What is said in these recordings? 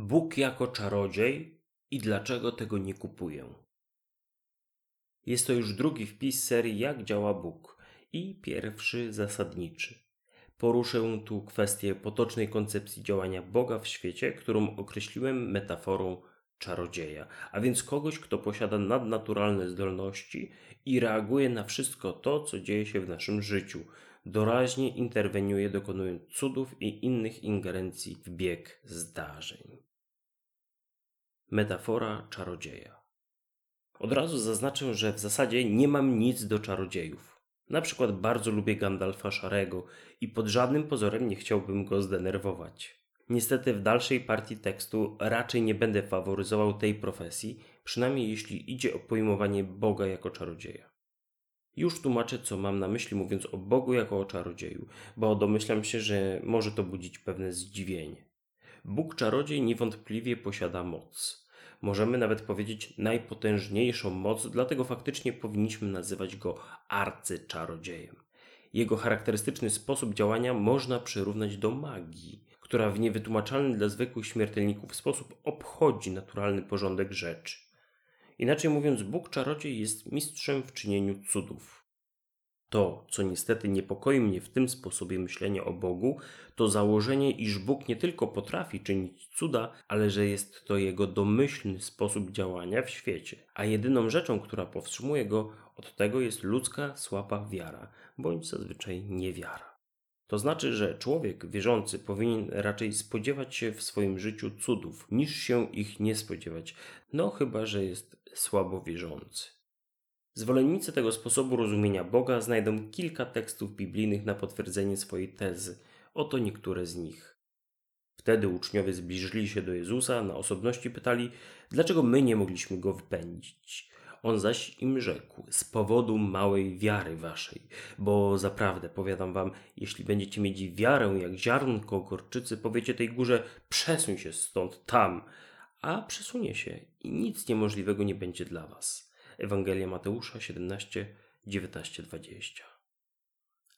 Bóg jako czarodziej i dlaczego tego nie kupuję. Jest to już drugi wpis serii Jak działa Bóg i pierwszy zasadniczy. Poruszę tu kwestię potocznej koncepcji działania Boga w świecie, którą określiłem metaforą czarodzieja, a więc kogoś, kto posiada nadnaturalne zdolności i reaguje na wszystko to, co dzieje się w naszym życiu. Doraźnie interweniuje, dokonując cudów i innych ingerencji w bieg zdarzeń. Metafora czarodzieja. Od razu zaznaczę, że w zasadzie nie mam nic do czarodziejów. Na przykład bardzo lubię Gandalfa Szarego i pod żadnym pozorem nie chciałbym go zdenerwować. Niestety w dalszej partii tekstu raczej nie będę faworyzował tej profesji, przynajmniej jeśli idzie o pojmowanie Boga jako czarodzieja. Już tłumaczę, co mam na myśli, mówiąc o Bogu jako o czarodzieju, bo domyślam się, że może to budzić pewne zdziwienie. Bóg czarodziej niewątpliwie posiada moc. Możemy nawet powiedzieć najpotężniejszą moc, dlatego faktycznie powinniśmy nazywać go arcyczarodziejem. Jego charakterystyczny sposób działania można przyrównać do magii, która w niewytłumaczalny dla zwykłych śmiertelników sposób obchodzi naturalny porządek rzeczy. Inaczej mówiąc, Bóg czarodziej jest mistrzem w czynieniu cudów. To, co niestety niepokoi mnie w tym sposobie myślenia o Bogu, to założenie, iż Bóg nie tylko potrafi czynić cuda, ale że jest to jego domyślny sposób działania w świecie, a jedyną rzeczą, która powstrzymuje go od tego jest ludzka słaba wiara, bądź zazwyczaj niewiara. To znaczy, że człowiek wierzący powinien raczej spodziewać się w swoim życiu cudów, niż się ich nie spodziewać, no chyba, że jest słabo wierzący. Zwolennicy tego sposobu rozumienia Boga znajdą kilka tekstów biblijnych na potwierdzenie swojej tezy. Oto niektóre z nich. Wtedy uczniowie zbliżyli się do Jezusa, na osobności pytali, dlaczego my nie mogliśmy go wypędzić. On zaś im rzekł, z powodu małej wiary waszej, bo zaprawdę powiadam wam, jeśli będziecie mieć wiarę jak ziarnko gorczycy, powiecie tej górze, przesuń się stąd tam, a przesunie się i nic niemożliwego nie będzie dla was. Ewangelia Mateusza 17, 19, 20.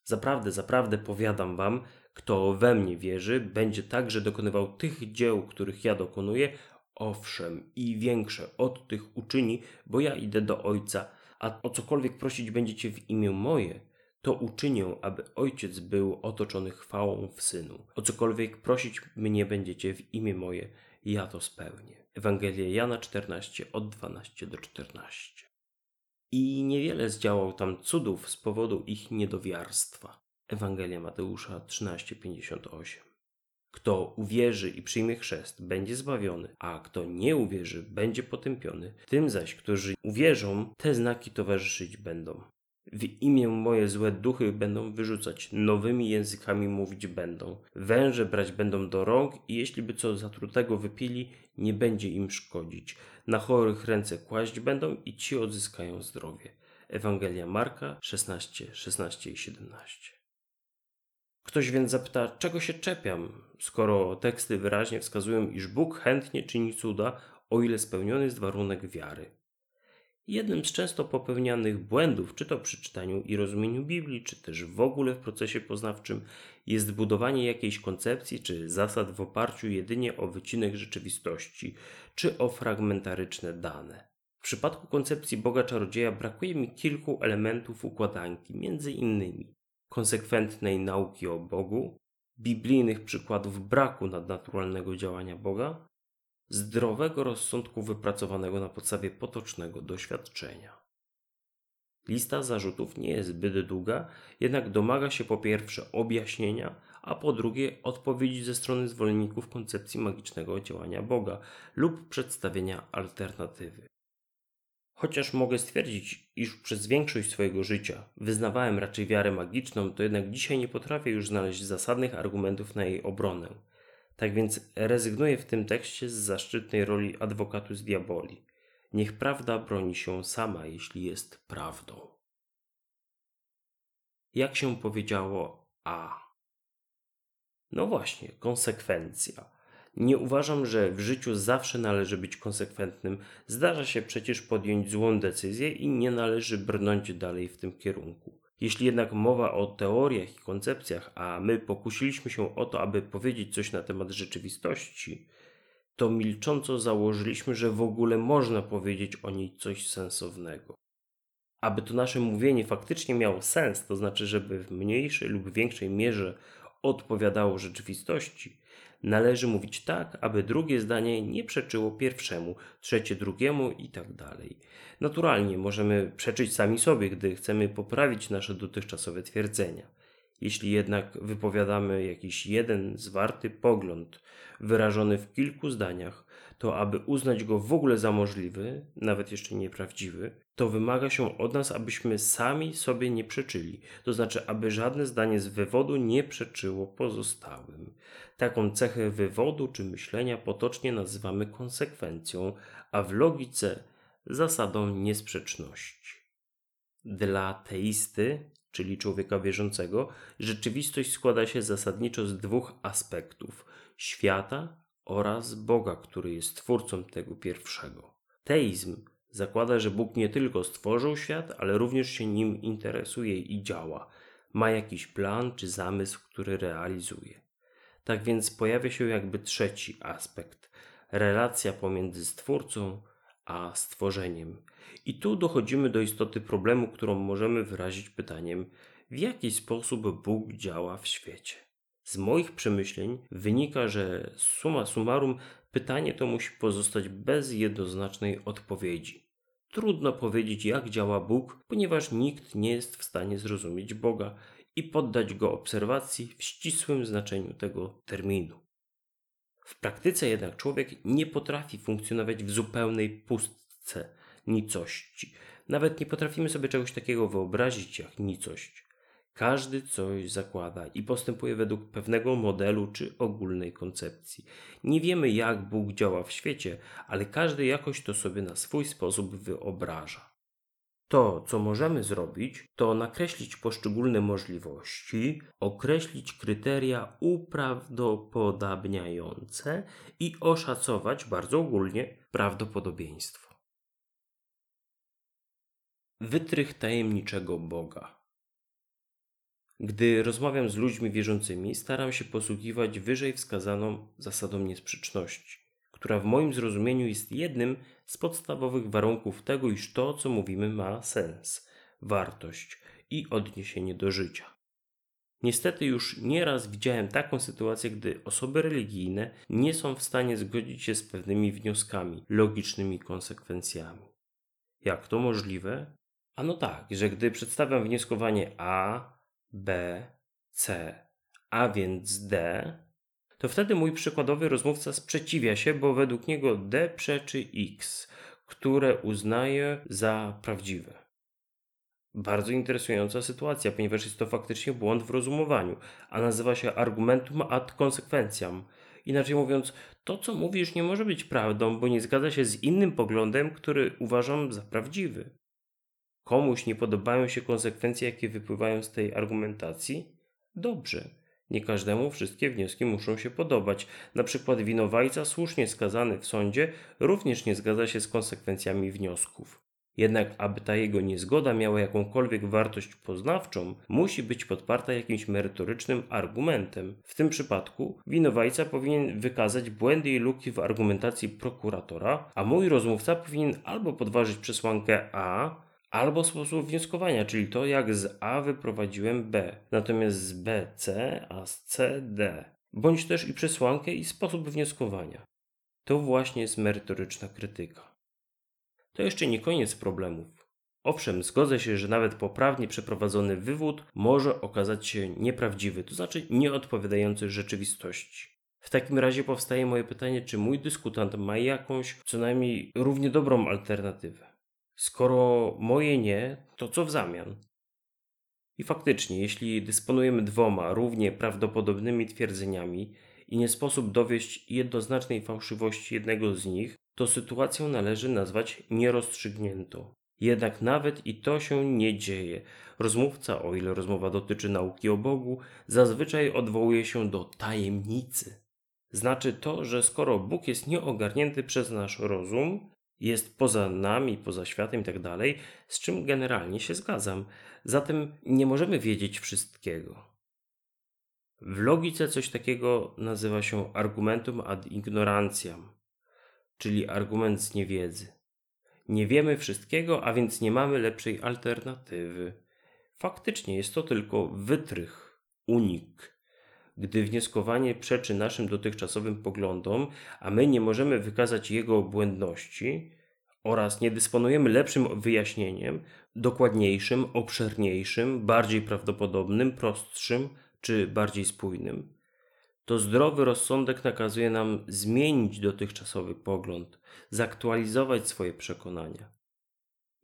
Zaprawdę, zaprawdę powiadam wam, kto we mnie wierzy, będzie także dokonywał tych dzieł, których ja dokonuję, owszem, i większe od tych uczyni, bo ja idę do Ojca, a o cokolwiek prosić będziecie w imię moje, to uczynię, aby Ojciec był otoczony chwałą w Synu. O cokolwiek prosić mnie będziecie w imię moje, ja to spełnię. Ewangelia Jana 14, od 12 do 14 i niewiele zdziałał tam cudów z powodu ich niedowiarstwa. Ewangelia Mateusza 13:58. Kto uwierzy i przyjmie chrzest, będzie zbawiony, a kto nie uwierzy, będzie potępiony. Tym zaś, którzy uwierzą, te znaki towarzyszyć będą. W imię moje złe duchy będą wyrzucać, nowymi językami mówić będą, węże brać będą do rąk i jeśli by co zatrutego wypili, nie będzie im szkodzić. Na chorych ręce kłaść będą i ci odzyskają zdrowie. Ewangelia Marka 16, 16 i 17. Ktoś więc zapyta, czego się czepiam, skoro teksty wyraźnie wskazują, iż Bóg chętnie czyni cuda, o ile spełniony jest warunek wiary. Jednym z często popełnianych błędów, czy to przy czytaniu i rozumieniu Biblii, czy też w ogóle w procesie poznawczym, jest budowanie jakiejś koncepcji czy zasad w oparciu jedynie o wycinek rzeczywistości, czy o fragmentaryczne dane. W przypadku koncepcji Boga Czarodzieja brakuje mi kilku elementów układanki, między innymi konsekwentnej nauki o Bogu, biblijnych przykładów braku nadnaturalnego działania Boga, zdrowego rozsądku wypracowanego na podstawie potocznego doświadczenia. Lista zarzutów nie jest zbyt długa, jednak domaga się po pierwsze objaśnienia, a po drugie odpowiedzi ze strony zwolenników koncepcji magicznego działania Boga lub przedstawienia alternatywy. Chociaż mogę stwierdzić, iż przez większość swojego życia wyznawałem raczej wiarę magiczną, to jednak dzisiaj nie potrafię już znaleźć zasadnych argumentów na jej obronę. Tak więc rezygnuję w tym tekście z zaszczytnej roli adwokatu z diaboli. Niech prawda broni się sama, jeśli jest prawdą. Jak się powiedziało A? No właśnie, konsekwencja. Nie uważam, że w życiu zawsze należy być konsekwentnym. Zdarza się przecież podjąć złą decyzję i nie należy brnąć dalej w tym kierunku. Jeśli jednak mowa o teoriach i koncepcjach, a my pokusiliśmy się o to, aby powiedzieć coś na temat rzeczywistości, to milcząco założyliśmy, że w ogóle można powiedzieć o niej coś sensownego. Aby to nasze mówienie faktycznie miało sens, to znaczy, żeby w mniejszej lub większej mierze odpowiadało rzeczywistości, należy mówić tak, aby drugie zdanie nie przeczyło pierwszemu, trzecie drugiemu i tak dalej. Naturalnie możemy przeczyć sami sobie, gdy chcemy poprawić nasze dotychczasowe twierdzenia. Jeśli jednak wypowiadamy jakiś jeden zwarty pogląd, wyrażony w kilku zdaniach, to aby uznać go w ogóle za możliwy, nawet jeszcze nieprawdziwy, to wymaga się od nas, abyśmy sami sobie nie przeczyli, to znaczy, aby żadne zdanie z wywodu nie przeczyło pozostałym. Taką cechę wywodu czy myślenia potocznie nazywamy konsekwencją, a w logice zasadą niesprzeczności. Dla teisty, czyli człowieka wierzącego, rzeczywistość składa się zasadniczo z dwóch aspektów świata oraz Boga, który jest twórcą tego pierwszego. Teizm zakłada, że Bóg nie tylko stworzył świat, ale również się nim interesuje i działa. Ma jakiś plan czy zamysł, który realizuje. Tak więc pojawia się jakby trzeci aspekt relacja pomiędzy stwórcą a stworzeniem. I tu dochodzimy do istoty problemu, którą możemy wyrazić pytaniem: w jaki sposób Bóg działa w świecie? Z moich przemyśleń wynika, że summa summarum pytanie to musi pozostać bez jednoznacznej odpowiedzi. Trudno powiedzieć, jak działa Bóg, ponieważ nikt nie jest w stanie zrozumieć Boga i poddać go obserwacji w ścisłym znaczeniu tego terminu. W praktyce jednak człowiek nie potrafi funkcjonować w zupełnej pustce, nicości. Nawet nie potrafimy sobie czegoś takiego wyobrazić jak nicość. Każdy coś zakłada i postępuje według pewnego modelu czy ogólnej koncepcji. Nie wiemy, jak Bóg działa w świecie, ale każdy jakoś to sobie na swój sposób wyobraża. To, co możemy zrobić, to nakreślić poszczególne możliwości, określić kryteria uprawdopodobniające i oszacować bardzo ogólnie prawdopodobieństwo. Wytrych tajemniczego Boga. Gdy rozmawiam z ludźmi wierzącymi, staram się posługiwać wyżej wskazaną zasadą niesprzeczności, która w moim zrozumieniu jest jednym z podstawowych warunków tego, iż to, co mówimy, ma sens, wartość i odniesienie do życia. Niestety już nieraz widziałem taką sytuację, gdy osoby religijne nie są w stanie zgodzić się z pewnymi wnioskami, logicznymi konsekwencjami. Jak to możliwe? Ano tak, że gdy przedstawiam wnioskowanie A, B, C, a więc D, to wtedy mój przykładowy rozmówca sprzeciwia się, bo według niego D przeczy X, które uznaje za prawdziwe. Bardzo interesująca sytuacja, ponieważ jest to faktycznie błąd w rozumowaniu, a nazywa się argumentum ad consequentiam. Inaczej mówiąc, to co mówisz nie może być prawdą, bo nie zgadza się z innym poglądem, który uważam za prawdziwy komuś nie podobają się konsekwencje, jakie wypływają z tej argumentacji? Dobrze. Nie każdemu wszystkie wnioski muszą się podobać. Na przykład winowajca słusznie skazany w sądzie również nie zgadza się z konsekwencjami wniosków. Jednak aby ta jego niezgoda miała jakąkolwiek wartość poznawczą, musi być podparta jakimś merytorycznym argumentem. W tym przypadku winowajca powinien wykazać błędy i luki w argumentacji prokuratora, a mój rozmówca powinien albo podważyć przesłankę A, albo sposób wnioskowania, czyli to jak z A wyprowadziłem B, natomiast z B C, a z C D, bądź też i przesłankę i sposób wnioskowania. To właśnie jest merytoryczna krytyka. To jeszcze nie koniec problemów. Owszem, zgodzę się, że nawet poprawnie przeprowadzony wywód może okazać się nieprawdziwy, to znaczy nieodpowiadający rzeczywistości. W takim razie powstaje moje pytanie, czy mój dyskutant ma jakąś co najmniej równie dobrą alternatywę. Skoro moje nie, to co w zamian? I faktycznie, jeśli dysponujemy dwoma równie prawdopodobnymi twierdzeniami i nie sposób dowieść jednoznacznej fałszywości jednego z nich, to sytuację należy nazwać nierozstrzygniętą. Jednak nawet i to się nie dzieje. Rozmówca, o ile rozmowa dotyczy nauki o Bogu, zazwyczaj odwołuje się do tajemnicy. Znaczy to, że skoro Bóg jest nieogarnięty przez nasz rozum, jest poza nami, poza światem i tak dalej, z czym generalnie się zgadzam. Zatem nie możemy wiedzieć wszystkiego. W logice coś takiego nazywa się argumentum ad ignorantiam. czyli argument z niewiedzy. Nie wiemy wszystkiego, a więc nie mamy lepszej alternatywy. Faktycznie jest to tylko wytrych, unik. Gdy wnioskowanie przeczy naszym dotychczasowym poglądom, a my nie możemy wykazać jego błędności oraz nie dysponujemy lepszym wyjaśnieniem, dokładniejszym, obszerniejszym, bardziej prawdopodobnym, prostszym czy bardziej spójnym, to zdrowy rozsądek nakazuje nam zmienić dotychczasowy pogląd, zaktualizować swoje przekonania.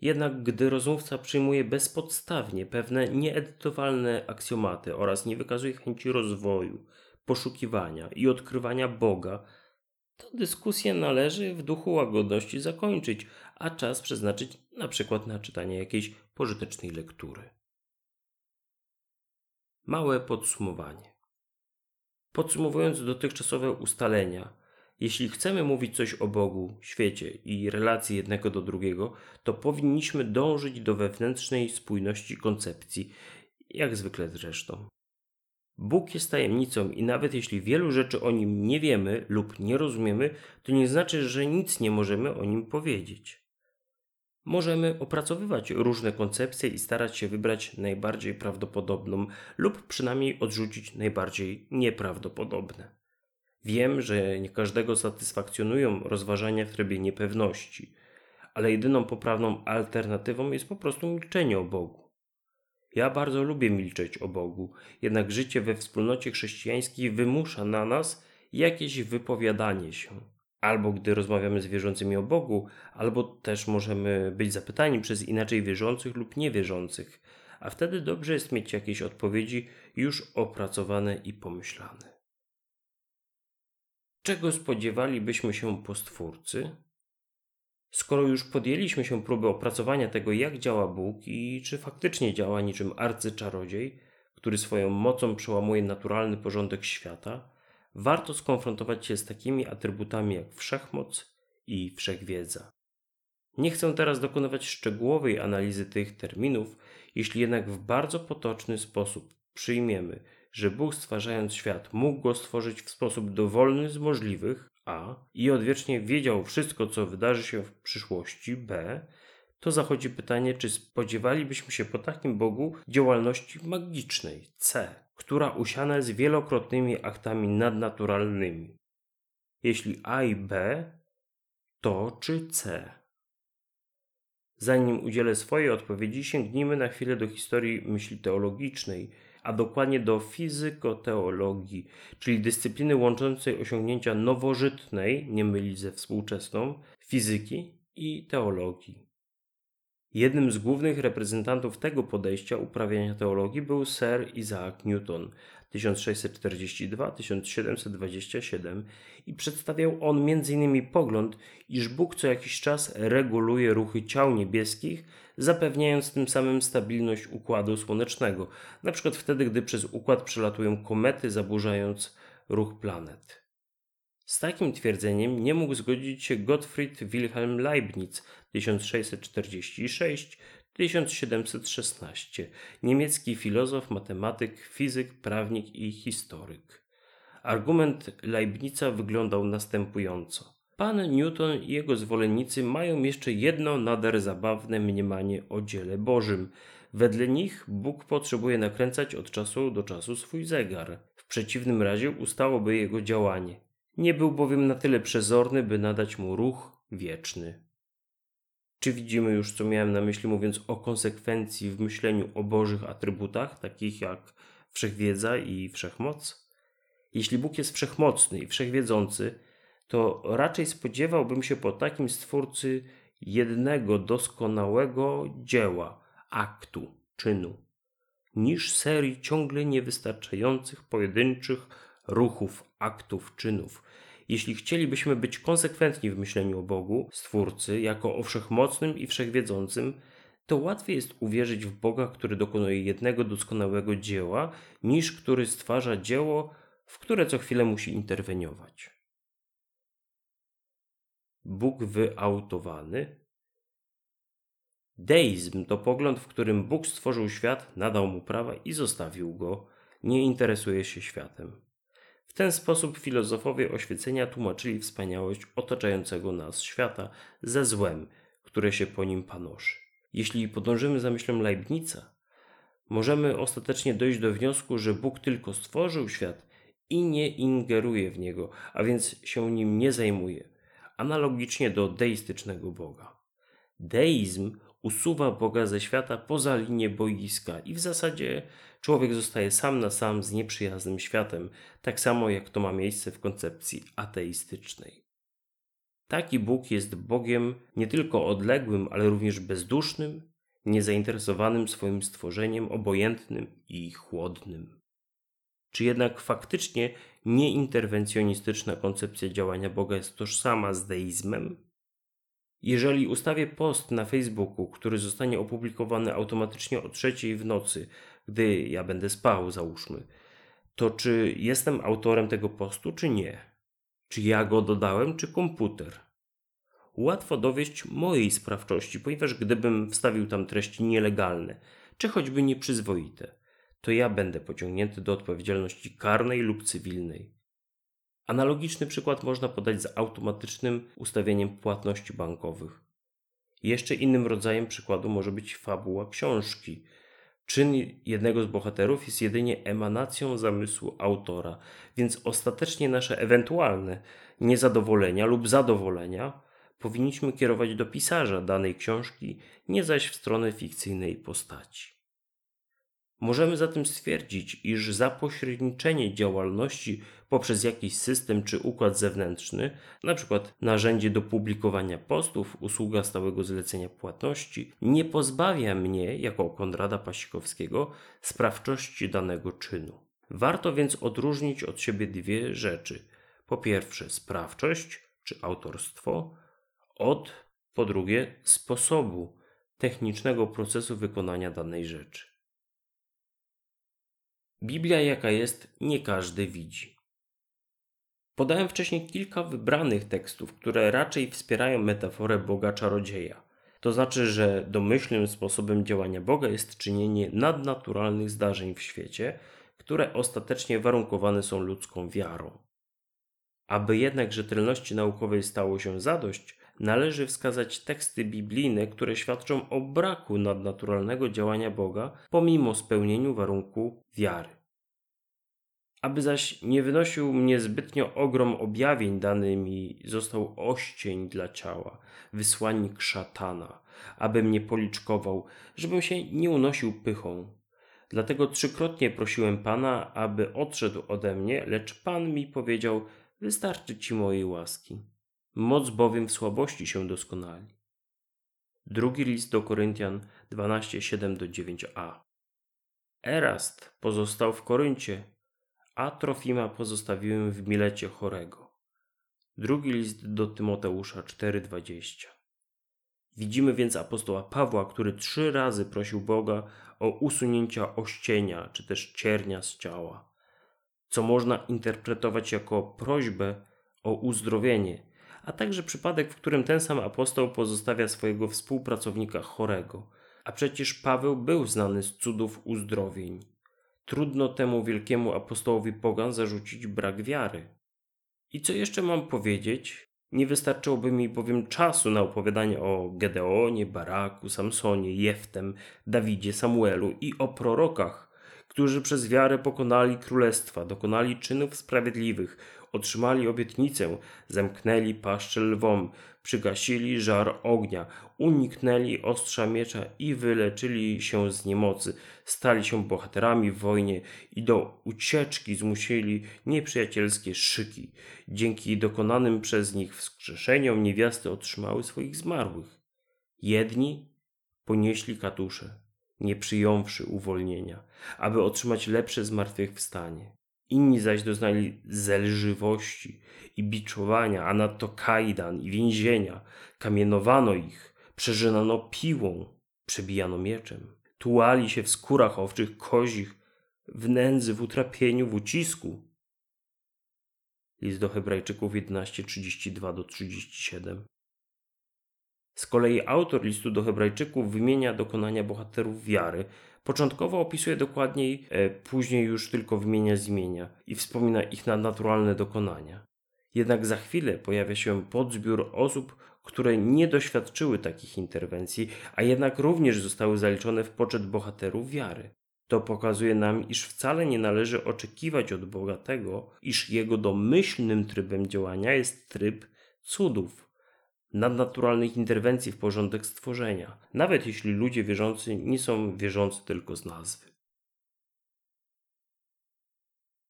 Jednak gdy rozmówca przyjmuje bezpodstawnie pewne nieedytowalne aksjomaty oraz nie wykazuje chęci rozwoju, poszukiwania i odkrywania Boga, to dyskusję należy w duchu łagodności zakończyć, a czas przeznaczyć na przykład na czytanie jakiejś pożytecznej lektury. Małe podsumowanie. Podsumowując dotychczasowe ustalenia, jeśli chcemy mówić coś o Bogu, świecie i relacji jednego do drugiego, to powinniśmy dążyć do wewnętrznej spójności koncepcji, jak zwykle zresztą. Bóg jest tajemnicą i nawet jeśli wielu rzeczy o nim nie wiemy lub nie rozumiemy, to nie znaczy, że nic nie możemy o nim powiedzieć. Możemy opracowywać różne koncepcje i starać się wybrać najbardziej prawdopodobną, lub przynajmniej odrzucić najbardziej nieprawdopodobne. Wiem, że nie każdego satysfakcjonują rozważania w trybie niepewności, ale jedyną poprawną alternatywą jest po prostu milczenie o Bogu. Ja bardzo lubię milczeć o Bogu, jednak życie we wspólnocie chrześcijańskiej wymusza na nas jakieś wypowiadanie się albo gdy rozmawiamy z wierzącymi o Bogu, albo też możemy być zapytani przez inaczej wierzących lub niewierzących, a wtedy dobrze jest mieć jakieś odpowiedzi już opracowane i pomyślane. Czego spodziewalibyśmy się po Stwórcy? Skoro już podjęliśmy się próby opracowania tego, jak działa Bóg i czy faktycznie działa niczym arcyczarodziej, który swoją mocą przełamuje naturalny porządek świata, warto skonfrontować się z takimi atrybutami jak wszechmoc i wszechwiedza. Nie chcę teraz dokonywać szczegółowej analizy tych terminów, jeśli jednak w bardzo potoczny sposób przyjmiemy, że Bóg stwarzając świat mógł go stworzyć w sposób dowolny z możliwych a i odwiecznie wiedział wszystko, co wydarzy się w przyszłości b, to zachodzi pytanie, czy spodziewalibyśmy się po takim Bogu działalności magicznej c która usiana jest wielokrotnymi aktami nadnaturalnymi. Jeśli A i B, to czy C? Zanim udzielę swojej odpowiedzi, sięgnijmy na chwilę do historii myśli teologicznej, a dokładnie do fizykoteologii, czyli dyscypliny łączącej osiągnięcia nowożytnej, nie mylić ze współczesną, fizyki i teologii. Jednym z głównych reprezentantów tego podejścia uprawiania teologii był Sir Isaac Newton 1642-1727 i przedstawiał on m.in. pogląd, iż Bóg co jakiś czas reguluje ruchy ciał niebieskich, zapewniając tym samym stabilność układu słonecznego, np. wtedy, gdy przez układ przelatują komety, zaburzając ruch planet. Z takim twierdzeniem nie mógł zgodzić się Gottfried Wilhelm Leibniz 1646-1716, niemiecki filozof, matematyk, fizyk, prawnik i historyk. Argument Leibnica wyglądał następująco. Pan Newton i jego zwolennicy mają jeszcze jedno nader zabawne mniemanie o dziele Bożym. Wedle nich Bóg potrzebuje nakręcać od czasu do czasu swój zegar. W przeciwnym razie ustałoby jego działanie. Nie był bowiem na tyle przezorny, by nadać mu ruch wieczny. Czy widzimy już, co miałem na myśli, mówiąc o konsekwencji w myśleniu o Bożych atrybutach, takich jak wszechwiedza i wszechmoc? Jeśli Bóg jest wszechmocny i wszechwiedzący, to raczej spodziewałbym się po takim stwórcy jednego doskonałego dzieła, aktu, czynu, niż serii ciągle niewystarczających pojedynczych ruchów, aktów, czynów. Jeśli chcielibyśmy być konsekwentni w myśleniu o Bogu, Stwórcy, jako o wszechmocnym i wszechwiedzącym, to łatwiej jest uwierzyć w Boga, który dokonuje jednego doskonałego dzieła, niż który stwarza dzieło, w które co chwilę musi interweniować. Bóg wyautowany. Deizm to pogląd, w którym Bóg stworzył świat, nadał mu prawa i zostawił go, nie interesuje się światem ten sposób filozofowie oświecenia tłumaczyli wspaniałość otaczającego nas świata ze złem, które się po nim panoszy. Jeśli podążymy za myślą Leibnica, możemy ostatecznie dojść do wniosku, że Bóg tylko stworzył świat i nie ingeruje w niego, a więc się nim nie zajmuje, analogicznie do deistycznego Boga. Deizm usuwa Boga ze świata poza linię boiska i w zasadzie człowiek zostaje sam na sam z nieprzyjaznym światem, tak samo jak to ma miejsce w koncepcji ateistycznej. Taki Bóg jest Bogiem nie tylko odległym, ale również bezdusznym, niezainteresowanym swoim stworzeniem, obojętnym i chłodnym. Czy jednak faktycznie nieinterwencjonistyczna koncepcja działania Boga jest tożsama z deizmem? Jeżeli ustawię post na Facebooku, który zostanie opublikowany automatycznie o trzeciej w nocy, gdy ja będę spał, załóżmy, to czy jestem autorem tego postu, czy nie? Czy ja go dodałem, czy komputer? Łatwo dowieść mojej sprawczości, ponieważ gdybym wstawił tam treści nielegalne, czy choćby nieprzyzwoite, to ja będę pociągnięty do odpowiedzialności karnej lub cywilnej. Analogiczny przykład można podać z automatycznym ustawieniem płatności bankowych. Jeszcze innym rodzajem przykładu może być fabuła książki. Czyn jednego z bohaterów jest jedynie emanacją zamysłu autora, więc ostatecznie nasze ewentualne niezadowolenia lub zadowolenia powinniśmy kierować do pisarza danej książki, nie zaś w stronę fikcyjnej postaci. Możemy zatem stwierdzić, iż zapośredniczenie działalności poprzez jakiś system czy układ zewnętrzny, np. narzędzie do publikowania postów, usługa stałego zlecenia płatności, nie pozbawia mnie, jako Konrada Pasikowskiego, sprawczości danego czynu. Warto więc odróżnić od siebie dwie rzeczy. Po pierwsze, sprawczość czy autorstwo, od po drugie, sposobu technicznego procesu wykonania danej rzeczy. Biblia jaka jest, nie każdy widzi. Podałem wcześniej kilka wybranych tekstów, które raczej wspierają metaforę Boga czarodzieja. To znaczy, że domyślnym sposobem działania Boga jest czynienie nadnaturalnych zdarzeń w świecie, które ostatecznie warunkowane są ludzką wiarą. Aby jednak rzetelności naukowej stało się zadość, należy wskazać teksty biblijne, które świadczą o braku nadnaturalnego działania Boga pomimo spełnieniu warunku wiary. Aby zaś nie wynosił mnie zbytnio ogrom objawień dany mi został oścień dla ciała, wysłannik szatana, aby mnie policzkował, żebym się nie unosił pychą. Dlatego trzykrotnie prosiłem Pana, aby odszedł ode mnie, lecz Pan mi powiedział: Wystarczy ci mojej łaski. Moc bowiem w słabości się doskonali. Drugi list do Koryntian 12:7 do 9a. Erast pozostał w Koryncie, a Trofima pozostawiłem w Milecie chorego. Drugi list do Tymoteusza 4:20. Widzimy więc apostoła Pawła, który trzy razy prosił Boga o usunięcia ościenia czy też ciernia z ciała, co można interpretować jako prośbę o uzdrowienie, a także przypadek, w którym ten sam apostoł pozostawia swojego współpracownika chorego. A przecież Paweł był znany z cudów uzdrowień. Trudno temu wielkiemu apostołowi pogan zarzucić brak wiary. I co jeszcze mam powiedzieć? Nie wystarczyłoby mi bowiem czasu na opowiadanie o Gedeonie, Baraku, Samsonie, Jeftem, Dawidzie, Samuelu i o prorokach, którzy przez wiarę pokonali królestwa, dokonali czynów sprawiedliwych, otrzymali obietnicę, zamknęli paszczę lwom, przygasili żar ognia, uniknęli ostrza miecza i wyleczyli się z niemocy, stali się bohaterami w wojnie i do ucieczki zmusili nieprzyjacielskie szyki. Dzięki dokonanym przez nich wskrzeszeniom niewiasty otrzymały swoich zmarłych. Jedni ponieśli katusze, nie przyjąwszy uwolnienia, aby otrzymać lepsze zmartwychwstanie. Inni zaś doznali zelżywości i biczowania, a nadto kajdan i więzienia. Kamienowano ich, przeżynano piłą, przebijano mieczem. Tułali się w skórach owczych, kozich, w nędzy, w utrapieniu, w ucisku. List do Hebrajczyków 11:32 do 37. Z kolei autor listu do Hebrajczyków wymienia dokonania bohaterów wiary. Początkowo opisuje dokładniej, e, później już tylko wymienia z imienia i wspomina ich nadnaturalne dokonania. Jednak za chwilę pojawia się podzbiór osób, które nie doświadczyły takich interwencji, a jednak również zostały zaliczone w poczet bohaterów wiary. To pokazuje nam, iż wcale nie należy oczekiwać od Boga tego, iż jego domyślnym trybem działania jest tryb cudów, nadnaturalnych interwencji w porządek stworzenia, nawet jeśli ludzie wierzący nie są wierzący tylko z nazwy.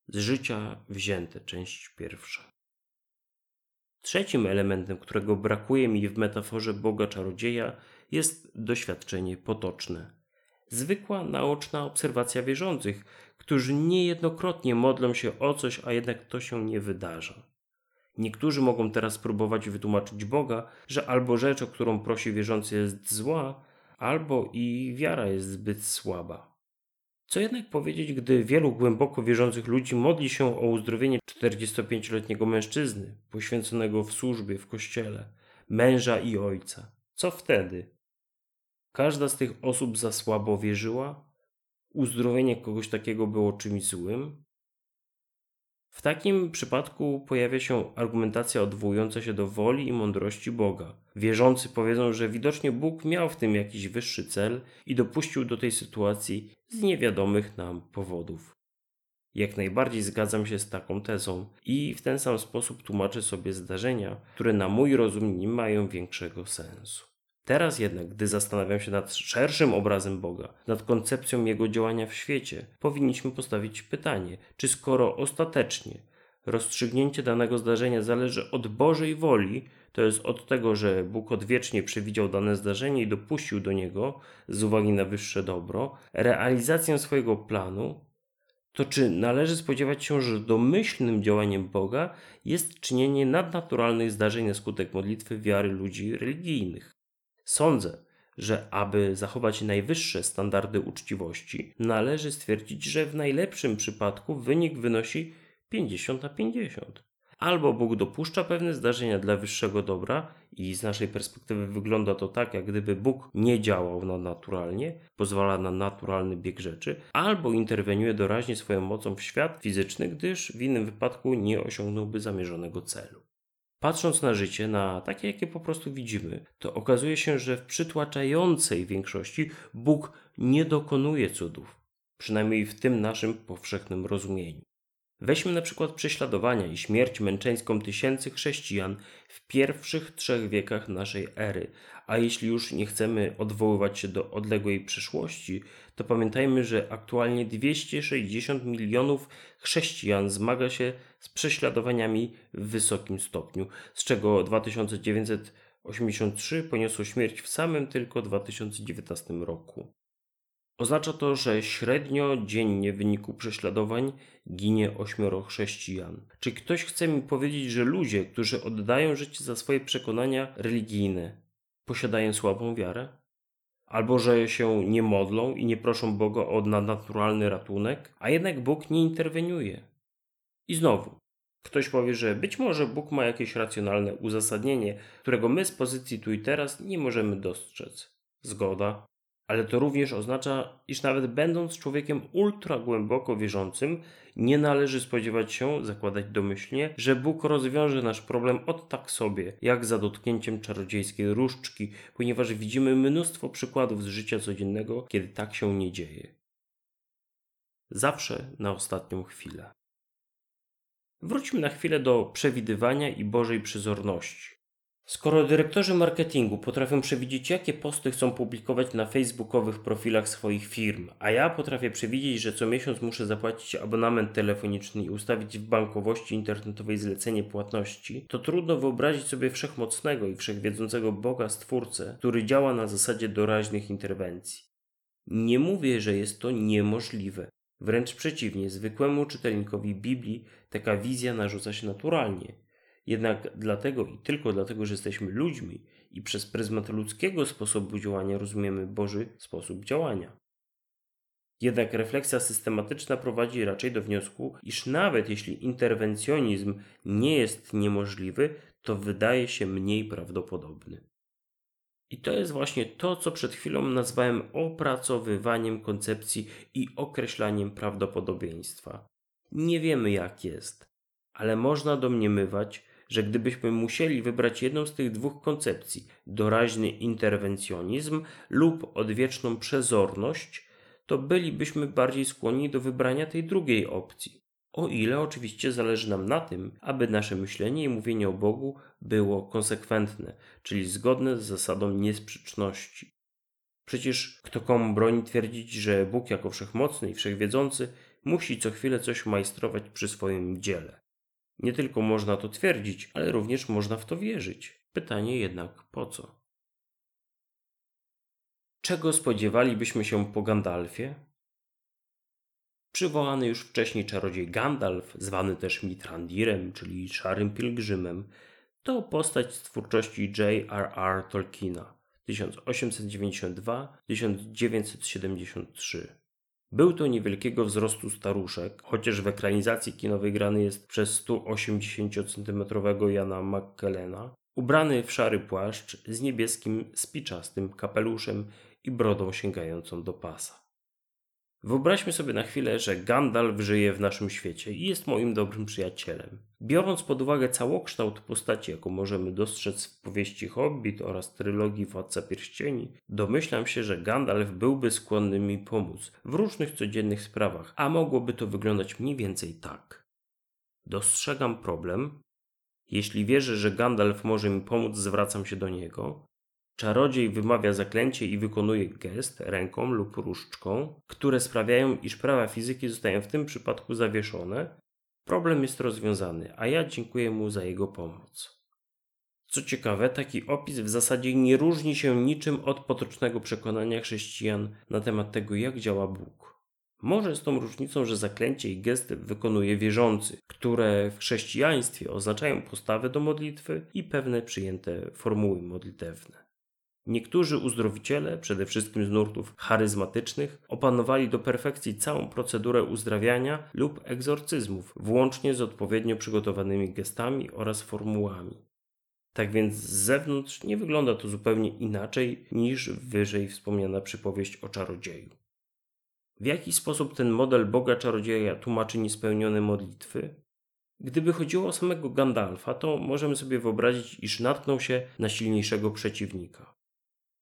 Z życia wzięte, część pierwsza. Trzecim elementem, którego brakuje mi w metaforze Boga czarodzieja, jest doświadczenie potoczne. Zwykła naoczna obserwacja wierzących, którzy niejednokrotnie modlą się o coś, a jednak to się nie wydarza. Niektórzy mogą teraz próbować wytłumaczyć Boga, że albo rzecz, o którą prosi wierzący, jest zła, albo i wiara jest zbyt słaba. Co jednak powiedzieć, gdy wielu głęboko wierzących ludzi modli się o uzdrowienie 45-letniego mężczyzny, poświęconego w służbie w kościele, męża i ojca? Co wtedy? Każda z tych osób za słabo wierzyła? Uzdrowienie kogoś takiego było czymś złym? W takim przypadku pojawia się argumentacja odwołująca się do woli i mądrości Boga. Wierzący powiedzą, że widocznie Bóg miał w tym jakiś wyższy cel i dopuścił do tej sytuacji z niewiadomych nam powodów. Jak najbardziej zgadzam się z taką tezą i w ten sam sposób tłumaczę sobie zdarzenia, które na mój rozum nie mają większego sensu. Teraz jednak, gdy zastanawiam się nad szerszym obrazem Boga, nad koncepcją Jego działania w świecie, powinniśmy postawić pytanie, czy skoro ostatecznie rozstrzygnięcie danego zdarzenia zależy od Bożej woli, to jest od tego, że Bóg odwiecznie przewidział dane zdarzenie i dopuścił do niego z uwagi na wyższe dobro, realizację swojego planu, to czy należy spodziewać się, że domyślnym działaniem Boga jest czynienie nadnaturalnych zdarzeń na skutek modlitwy wiary ludzi religijnych? Sądzę, że aby zachować najwyższe standardy uczciwości, należy stwierdzić, że w najlepszym przypadku wynik wynosi 50 na 50. Albo Bóg dopuszcza pewne zdarzenia dla wyższego dobra i z naszej perspektywy wygląda to tak, jak gdyby Bóg nie działał nadnaturalnie, pozwala na naturalny bieg rzeczy, albo interweniuje doraźnie swoją mocą w świat fizyczny, gdyż w innym wypadku nie osiągnąłby zamierzonego celu. Patrząc na życie, na takie, jakie po prostu widzimy, to okazuje się, że w przytłaczającej większości Bóg nie dokonuje cudów, przynajmniej w tym naszym powszechnym rozumieniu. Weźmy na przykład prześladowania i śmierć męczeńską tysięcy chrześcijan w pierwszych trzech wiekach naszej ery, a jeśli już nie chcemy odwoływać się do odległej przyszłości, to pamiętajmy, że aktualnie 260 milionów chrześcijan zmaga się z prześladowaniami w wysokim stopniu, z czego 2983 poniosło śmierć w samym tylko 2019 roku. Oznacza to, że średnio dziennie w wyniku prześladowań ginie ośmioro chrześcijan. Czy ktoś chce mi powiedzieć, że ludzie, którzy oddają życie za swoje przekonania religijne, posiadają słabą wiarę? Albo że się nie modlą i nie proszą Boga o nadnaturalny ratunek, a jednak Bóg nie interweniuje. I znowu, ktoś powie, że być może Bóg ma jakieś racjonalne uzasadnienie, którego my z pozycji tu i teraz nie możemy dostrzec. Zgoda, ale to również oznacza, iż nawet będąc człowiekiem ultra głęboko wierzącym, nie należy spodziewać się, zakładać domyślnie, że Bóg rozwiąże nasz problem od tak sobie, jak za dotknięciem czarodziejskiej różdżki, ponieważ widzimy mnóstwo przykładów z życia codziennego, kiedy tak się nie dzieje. Zawsze na ostatnią chwilę. Wróćmy na chwilę do przewidywania i Bożej przyzorności. Skoro dyrektorzy marketingu potrafią przewidzieć, jakie posty chcą publikować na facebookowych profilach swoich firm, a ja potrafię przewidzieć, że co miesiąc muszę zapłacić abonament telefoniczny i ustawić w bankowości internetowej zlecenie płatności, to trudno wyobrazić sobie wszechmocnego i wszechwiedzącego Boga Stwórcę, który działa na zasadzie doraźnych interwencji. Nie mówię, że jest to niemożliwe. Wręcz przeciwnie, zwykłemu czytelnikowi Biblii taka wizja narzuca się naturalnie – jednak dlatego i tylko dlatego, że jesteśmy ludźmi i przez pryzmat ludzkiego sposobu działania rozumiemy Boży sposób działania. Jednak refleksja systematyczna prowadzi raczej do wniosku, iż nawet jeśli interwencjonizm nie jest niemożliwy, to wydaje się mniej prawdopodobny. I to jest właśnie to, co przed chwilą nazwałem opracowywaniem koncepcji i określaniem prawdopodobieństwa. Nie wiemy jak jest, ale można domniemywać, że gdybyśmy musieli wybrać jedną z tych dwóch koncepcji, doraźny interwencjonizm lub odwieczną przezorność, to bylibyśmy bardziej skłonni do wybrania tej drugiej opcji. O ile oczywiście zależy nam na tym, aby nasze myślenie i mówienie o Bogu było konsekwentne, czyli zgodne z zasadą niesprzeczności. Przecież kto komu broni twierdzić, że Bóg jako wszechmocny i wszechwiedzący musi co chwilę coś majstrować przy swoim dziele. Nie tylko można to twierdzić, ale również można w to wierzyć. Pytanie jednak po co? Czego spodziewalibyśmy się po Gandalfie? Przywołany już wcześniej czarodziej Gandalf, zwany też Mitrandirem, czyli Szarym Pielgrzymem, to postać z twórczości J.R.R. Tolkiena 1892-1973. Był to niewielkiego wzrostu staruszek, chociaż w ekranizacji kinowej grany jest przez 180-centymetrowego Jana McKellena, ubrany w szary płaszcz z niebieskim spiczastym kapeluszem i brodą sięgającą do pasa. Wyobraźmy sobie na chwilę, że Gandalf żyje w naszym świecie i jest moim dobrym przyjacielem. Biorąc pod uwagę całokształt postaci, jaką możemy dostrzec w powieści Hobbit oraz trylogii Władca Pierścieni, domyślam się, że Gandalf byłby skłonny mi pomóc w różnych codziennych sprawach, a mogłoby to wyglądać mniej więcej tak. Dostrzegam problem. Jeśli wierzę, że Gandalf może mi pomóc, zwracam się do niego. Czarodziej wymawia zaklęcie i wykonuje gest ręką lub różdżką, które sprawiają, iż prawa fizyki zostają w tym przypadku zawieszone. Problem jest rozwiązany, a ja dziękuję mu za jego pomoc. Co ciekawe, taki opis w zasadzie nie różni się niczym od potocznego przekonania chrześcijan na temat tego, jak działa Bóg. Może z tą różnicą, że zaklęcie i gest wykonuje wierzący, które w chrześcijaństwie oznaczają postawę do modlitwy i pewne przyjęte formuły modlitewne. Niektórzy uzdrowiciele, przede wszystkim z nurtów charyzmatycznych, opanowali do perfekcji całą procedurę uzdrawiania lub egzorcyzmów, włącznie z odpowiednio przygotowanymi gestami oraz formułami. Tak więc z zewnątrz nie wygląda to zupełnie inaczej niż wyżej wspomniana przypowieść o czarodzieju. W jaki sposób ten model Boga czarodzieja tłumaczy niespełnione modlitwy? Gdyby chodziło o samego Gandalfa, to możemy sobie wyobrazić, iż natknął się na silniejszego przeciwnika.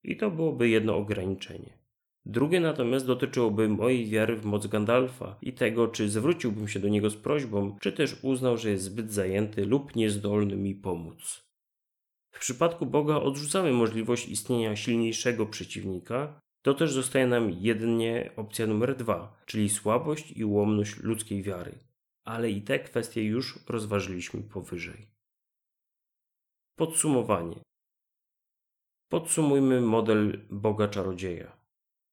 I to byłoby jedno ograniczenie. Drugie natomiast dotyczyłoby mojej wiary w moc Gandalfa i tego, czy zwróciłbym się do niego z prośbą, czy też uznał, że jest zbyt zajęty lub niezdolny mi pomóc. W przypadku Boga odrzucamy możliwość istnienia silniejszego przeciwnika, to też zostaje nam jedynie opcja numer dwa, czyli słabość i ułomność ludzkiej wiary. Ale i te kwestie już rozważyliśmy powyżej. Podsumowanie. Podsumujmy model Boga Czarodzieja.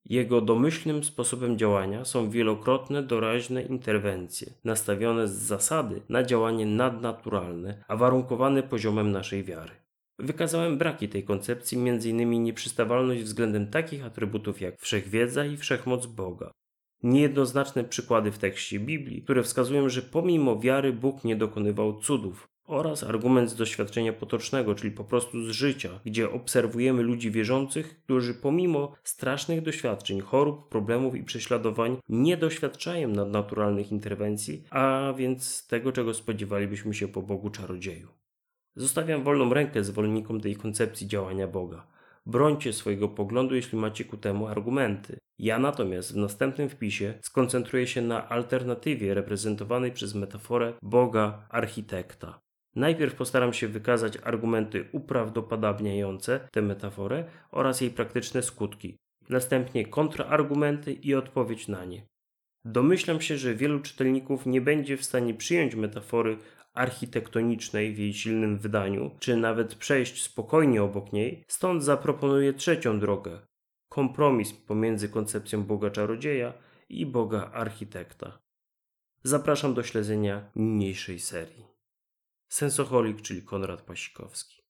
Jego domyślnym sposobem działania są wielokrotne doraźne interwencje, nastawione z zasady na działanie nadnaturalne, a warunkowane poziomem naszej wiary. Wykazałem braki tej koncepcji, m.in. nieprzystawalność względem takich atrybutów jak wszechwiedza i wszechmoc Boga. Niejednoznaczne przykłady w tekście Biblii, które wskazują, że pomimo wiary Bóg nie dokonywał cudów, oraz argument z doświadczenia potocznego, czyli po prostu z życia, gdzie obserwujemy ludzi wierzących, którzy pomimo strasznych doświadczeń, chorób, problemów i prześladowań nie doświadczają nadnaturalnych interwencji, a więc tego, czego spodziewalibyśmy się po Bogu czarodzieju. Zostawiam wolną rękę zwolennikom tej koncepcji działania Boga. Brońcie swojego poglądu, jeśli macie ku temu argumenty. Ja natomiast w następnym wpisie skoncentruję się na alternatywie reprezentowanej przez metaforę Boga architekta. Najpierw postaram się wykazać argumenty uprawdopodobniające tę metaforę oraz jej praktyczne skutki, następnie kontrargumenty i odpowiedź na nie. Domyślam się, że wielu czytelników nie będzie w stanie przyjąć metafory architektonicznej w jej silnym wydaniu, czy nawet przejść spokojnie obok niej, stąd zaproponuję trzecią drogę kompromis pomiędzy koncepcją Boga czarodzieja i Boga architekta. Zapraszam do śledzenia niniejszej serii. Sensoholik, czyli Konrad Pasikowski.